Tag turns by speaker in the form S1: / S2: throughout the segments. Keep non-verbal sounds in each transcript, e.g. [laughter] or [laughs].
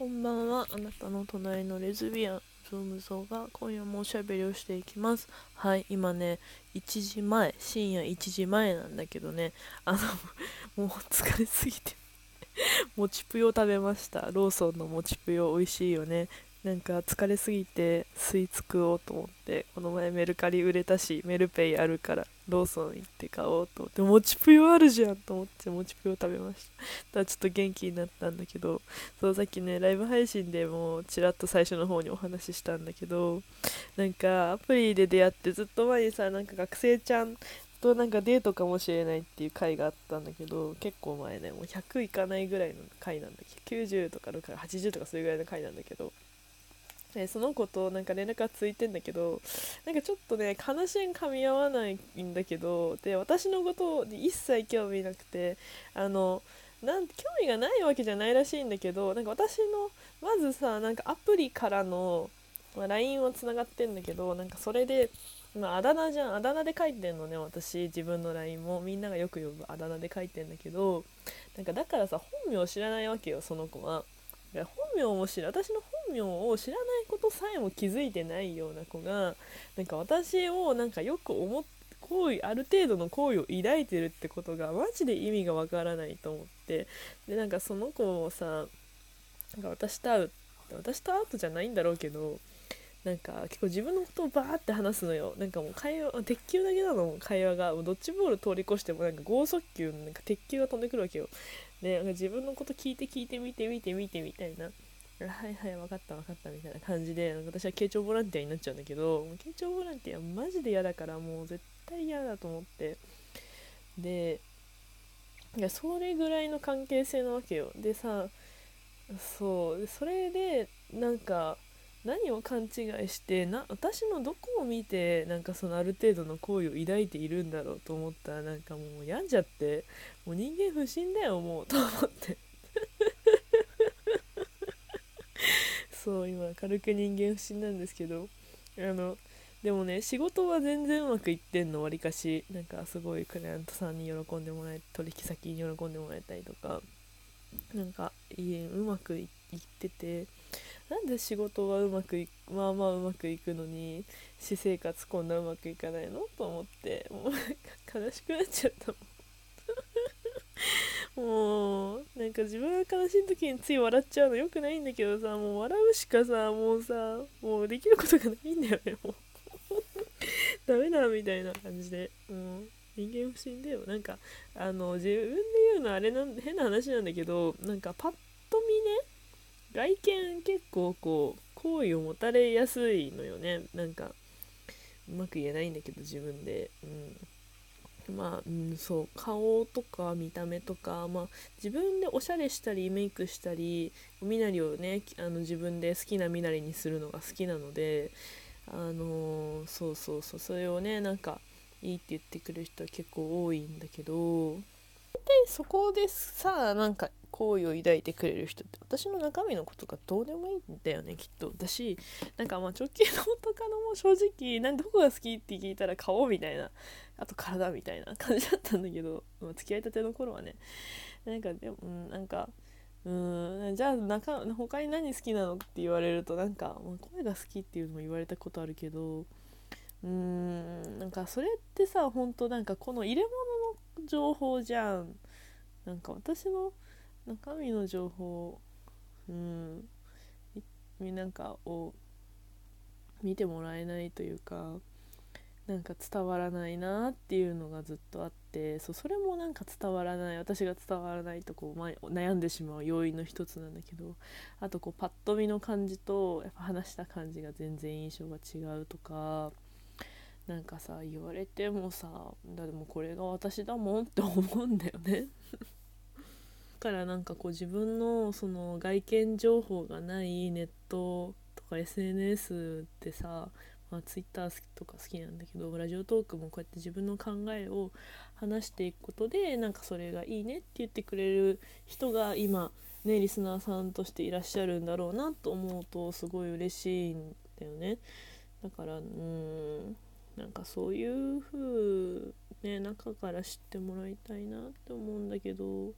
S1: こんばんは。あなたの隣のレズビアンズームゾーが今夜もおしゃべりをしていきます。はい今ね1時前深夜1時前なんだけどね。あの [laughs] もう疲れすぎて [laughs] もちぷよ食べました。ローソンのもちぷよ美味しいよね。なんか疲れすぎてスイーツ食おうと思ってこの前メルカリ売れたしメルペイあるからローソン行って買おうと思ってもちぷよあるじゃんと思ってもちぷよ食べました。[laughs] だちょっと元気になったんだけどそうさっきねライブ配信でもちらっと最初の方にお話ししたんだけどなんかアプリで出会ってずっと前にさなんか学生ちゃんとなんかデートかもしれないっていう回があったんだけど結構前ねもう100いかないぐらいの回なんだっけ？ど90とか80とかそういうぐらいの回なんだけどでその子となんか連絡がついてんだけどなんかちょっとね話が噛み合わないんだけどで私のことに一切興味なくてあのなん興味がないわけじゃないらしいんだけどなんか私のまずさなんかアプリからの、まあ、LINE をつながってんだけどなんかそれで、まあ、あだ名じゃんあだ名で書いてんのね私自分の LINE もみんながよく呼ぶあだ名で書いてんだけどなんかだからさ本名を知らないわけよその子は。本名も知ら私の本名を知らないことさえも気づいてないような子がなんか私をなんかよく思っ好意ある程度の好意を抱いてるってことがマジで意味がわからないと思ってでなんかその子もさなんか私と会う私と会うとじゃないんだろうけどなんか結構自分のことをバーって話すのよ。なんかもう会話鉄球だけなの会話がもうドッジボール通り越してもなんか剛速球のなんか鉄球が飛んでくるわけよ。でなんか自分のこと聞いて聞いて見て見て見てみたいな。はいはい分かった分かったみたいな感じで私は慶長ボランティアになっちゃうんだけど慶長ボランティアマジで嫌だからもう絶対嫌だと思って。でいやそれぐらいの関係性なわけよ。でさそうそれでなんか何を勘違いしてな私のどこを見てなんかそのある程度の好意を抱いているんだろうと思ったらなんかもう病んじゃって。もう人間不信だよもうと思って。そう今軽く人間不信なんですけど。あのでもね仕事は全然うまくいってんのわりかし。なんかすごいクライアントさんに喜んでもらえ取引先に喜んでもらえたりとか。なんか家うまくいってて。なんで仕事はうまくいまあまあうまくいくのに私生活こんなうまくいかないの？と思って。もう悲しくなっちゃったもん。[laughs] もうなんか自分が悲しい時につい笑っちゃうのよくないんだけどさもう笑うしかさもうさもうできることがないんだよねもう。[laughs] ダメだみたいな感じで。もう人間不信だよ。なんかあの自分で言うのあれなん変な話なんだけどなんかパッと見ね外見結構こう好意を持たれやすいのよね。なんかうまく言えないんだけど自分で、うん、まあ、うん、そう顔とか見た目とか、まあ、自分でおしゃれしたりメイクしたり身なりをねあの自分で好きな身なりにするのが好きなのであのー、そうそうそうそれをねなんかいいって言ってくる人は結構多いんだけど。でそこでさなんか好意を抱いてくれる人って私の中身のことがどうでもいいんだよねきっと。私なんかまあ直近の元カノも正直なんどこが好きって聞いたら顔みたいなあと体みたいな感じだったんだけど、[laughs] まあ、付き合いたての頃はね。なんかでも、うん、なんかうんじゃあ中他に何好きなのって言われるとなんか、まあ、声が好きっていうのも言われたことあるけどうーんなんかそれってさ本当なんかこの入れ物の情報じゃん。なんか私の中身の情報うんなんかを見てもらえないというかなんか伝わらないなっていうのがずっとあってそうそれもなんか伝わらない私が伝わらないとこう、ま、悩んでしまう要因の一つなんだけどあとこうパッと見の感じとやっぱ話した感じが全然印象が違うとかなんかさ言われてもさだでもこれが私だもんって思うんだよね。からなんかこう自分のその外見情報がないネットとか SNS ってさ、まあ、Twitter とか好きなんだけどラジオトークもこうやって自分の考えを話していくことでなんかそれがいいねって言ってくれる人が今ねリスナーさんとしていらっしゃるんだろうなと思うとすごい嬉しいんだよね。だからうんなんかそういう風ね中から知ってもらいたいなって思うんだけど。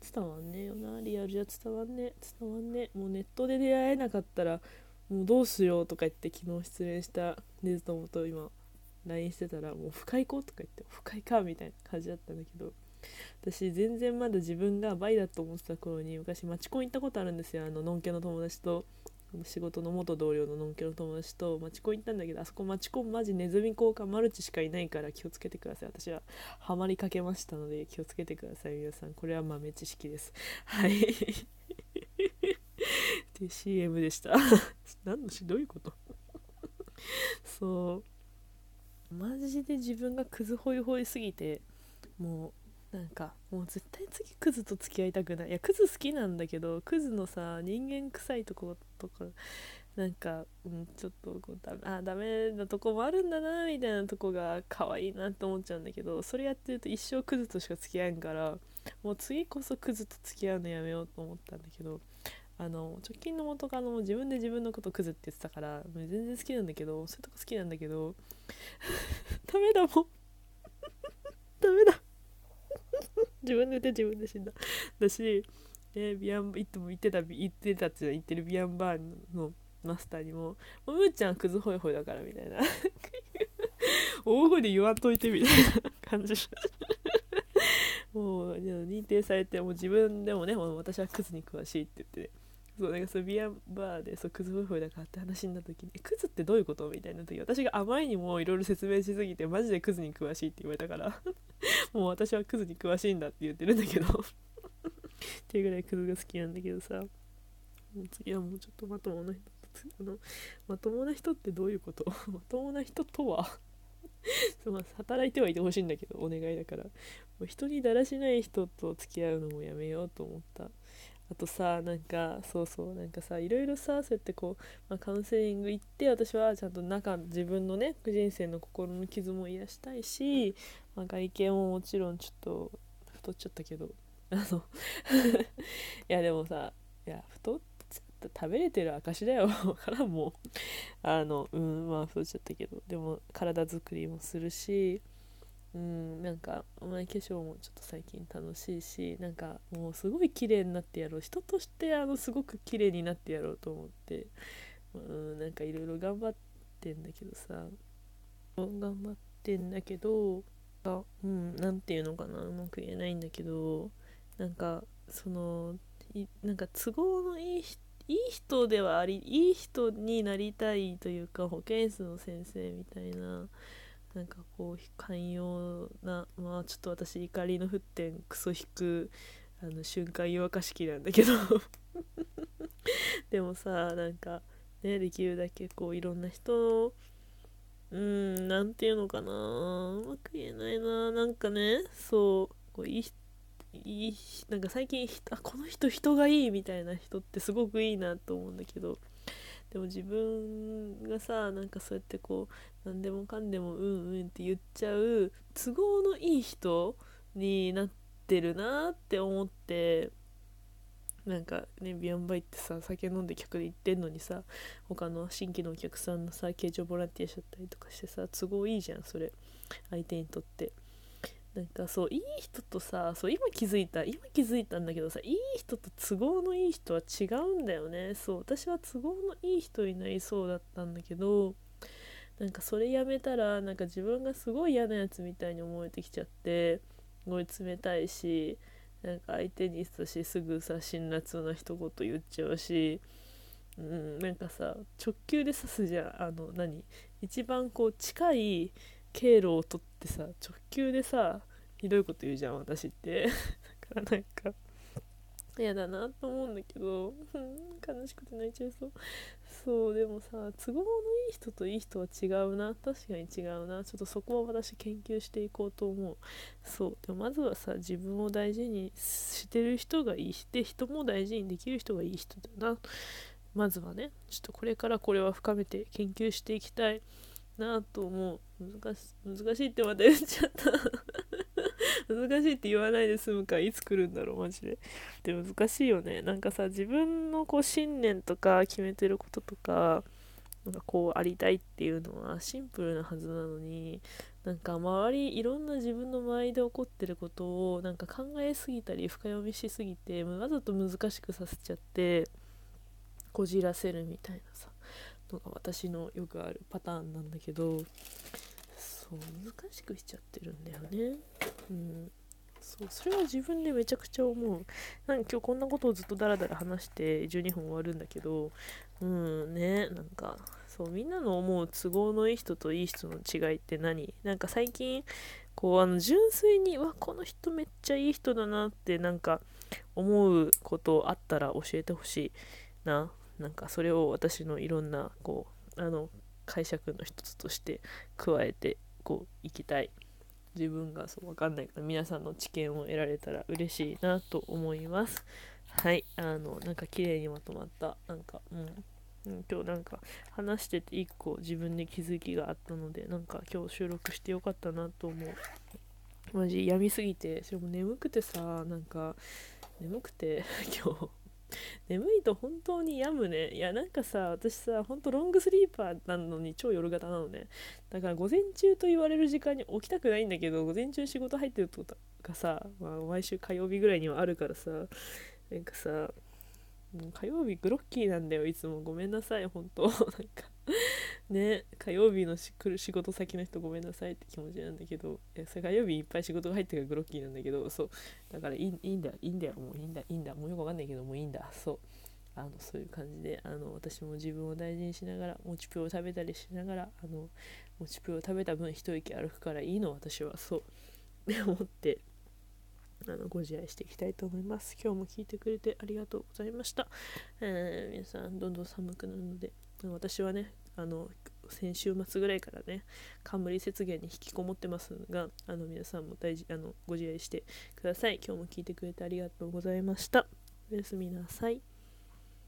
S1: 伝わんねえよなリアルじゃ伝わんねえ伝わんねえもうネットで出会えなかったらもうどうしようとか言って昨日失恋したネズ友と今 LINE してたらもう深い子とか言って不快かみたいな感じだったんだけど私全然まだ自分がバイだと思ってた頃に昔マチコン行ったことあるんですよ。あののんけの友達と。仕事の元同僚ののんけの友達とマチコン行ったんだけどあそこマチコンマジネズミ効果マルチしかいないから気をつけてください。私はハマりかけましたので気をつけてください皆さん。これは豆知識です。はい。で CM でした。何のしどういうこと？そう。マジで自分がクズホイホイすぎてもうなんかもう絶対次クズと付き合いたくない。いやクズ好きなんだけどクズのさ人間臭いとことかなんか、うん、ちょっとこうだあダメなとこもあるんだなみたいなとこが可愛いなって思っちゃうんだけどそれやってると一生クズとしか付き合えんからもう次こそクズと付き合うのやめようと思ったんだけどあの直近の元カノも自分で自分のことクズって言ってたからもう全然好きなんだけどそういうとこ好きなんだけど [laughs] ダメだもん。[laughs] ダメだ。[laughs] 自分で言って自分で死んだ。だし、えビアンいつも言ってた言ってたって言ってるビアンバーのマスターにも「もうむーちゃんクズホイホイだから」みたいな。[laughs] 大声で言わんといてみたいな感じ。[laughs] もう認定されてもう自分でもねもう私はクズに詳しいって言って、ね、そうなんかそうビアンバーでそうクズホイホイだからって話になった時に「クズってどういうこと?」みたいな時私があまりにもいろいろ説明しすぎてマジでクズに詳しいって言われたから。[laughs] もう私はクズに詳しいんだって言ってるんだけど。っていうぐらいクズが好きなんだけどさ。もう次はもうちょっとまともな人あのまともな人ってどういうこと？[laughs] まともな人とは？[laughs] そう、働いてはいてほしいんだけどお願いだから。もう人にだらしない人と付き合うのもやめようと思った。あとさなんかそうそうなんかさいろいろさそうやってこう、まあ、カウンセリング行って私はちゃんと中自分のね人生の心の傷も癒したいし、まあ、外見ももちろんちょっと太っちゃったけどあの [laughs] いやでもさいや太っちゃった食べれてる証だよ。[laughs] からもうあのうんまあ太っちゃったけど。でも体作りもするしうんなんかお前化粧もちょっと最近楽しいしなんかもうすごい綺麗になってやろう。人としてあのすごく綺麗になってやろうと思って。うんなんかいろいろ頑張ってんだけどさ。頑張ってんだけどあうん何て言うのかな。うまく言えないんだけど。なんかそのなんか都合のいいいい人ではありいい人になりたいというか保健室の先生みたいななんかこう寛容なまあちょっと私怒りの沸点クソ引くあの瞬間湯沸かし器なんだけど。[laughs] でもさなんかねできるだけこういろんな人のうんなんていうのかなうまく言えないななんかねそうこういいいいなんか最近あこの人人がいいみたいな人ってすごくいいなと思うんだけど。でも自分がさなんかそうやってこう何でもかんでもうんうんって言っちゃう都合のいい人になってるなって思って。なんかねビアンバイってさ酒飲んで客で行ってんのにさ他の新規のお客さんのさ形状ボランティアしちゃったりとかしてさ都合いいじゃんそれ。相手にとって。なんかそういい人とさそう今気づいた今気づいたんだけどさいい人と都合のいい人は違うんだよね。そう私は都合のいい人になりそうだったんだけどなんかそれやめたらなんか自分がすごい嫌なやつみたいに思えてきちゃってすごい冷たいしなんか相手にしたしすぐさ辛辣な一言言っちゃうし、うん、なんかさ直球で刺すじゃん。あの何？一番こう近い経路を取ってさ直球でさひどいこと言うじゃん私って。[laughs] だからなんか嫌だなと思うんだけど [laughs] 悲しくて泣いちゃいそう。そうでもさ都合のいい人といい人は違うな。確かに違うな。ちょっとそこは私研究していこうと思う。そう。でもまずはさ自分を大事にしてる人がいいして人も大事にできる人がいい人だな。まずはね。ちょっとこれからこれは深めて研究していきたいなと思う。難し難しいってまた言っちゃった。難しいって言わないで済むかいつ来るんだろうマジでで難しいよねなんかさ自分のこう信念とか決めてることとかなんかこうありたいっていうのはシンプルなはずなのになんか周りいろんな自分の周りで起こってることをなんか考えすぎたり深読みしすぎてわざと難しくさせちゃってこじらせるみたいなさのが私のよくあるパターンなんだけどそう難しくしちゃってるんだよね。うん。そうそれは自分でめちゃくちゃ思う。なんか今日こんなことをずっとダラダラ話して12分終わるんだけどうんねなんかそうみんなの思う都合のいい人といい人の違いって何？なんか最近こうあの純粋にわこの人めっちゃいい人だなってなんか思うことあったら教えてほしいな。なんかそれを私のいろんなこうあの解釈の一つとして加えてこういきたい。自分がそう分かんないから皆さんの知見を得られたら嬉しいなと思います。はいあのなんか綺麗にまとまったなんかうん、今日なんか話してて1個自分で気づきがあったのでなんか今日収録してよかったなと思う。マジ病みすぎてそれも眠くてさなんか眠くて [laughs] 今日。眠いと本当に病むね。いやなんかさ私さほんとロングスリーパーなのに超夜型なのね。だから午前中と言われる時間に起きたくないんだけど午前中仕事入ってるとかさ、まあ、毎週火曜日ぐらいにはあるからさなんかさ火曜日グロッキーなんだよいつも。ごめんなさい本当。[laughs] なんかね火曜日のし来る仕事先の人ごめんなさいって気持ちなんだけどいやそれ火曜日いっぱい仕事が入ってるからグロッキーなんだけどそうだからいいいんだいいんだよもういいんだいいんだもうよくわかんないけどもういいんだそうあのそういう感じであの私も自分を大事にしながらもちぷを食べたりしながらあのもちぷを食べた分一息歩くからいいの私はそう思ってあのご自愛していきたいと思います。今日も聞いてくれてありがとうございました。えー、皆さん、どんどん寒くなるので、私はね、あの先週末ぐらいからね、冠雪原に引きこもってますが、あの皆さんも大事あのご自愛してください。今日も聞いてくれてありがとうございました。おやすみなさい。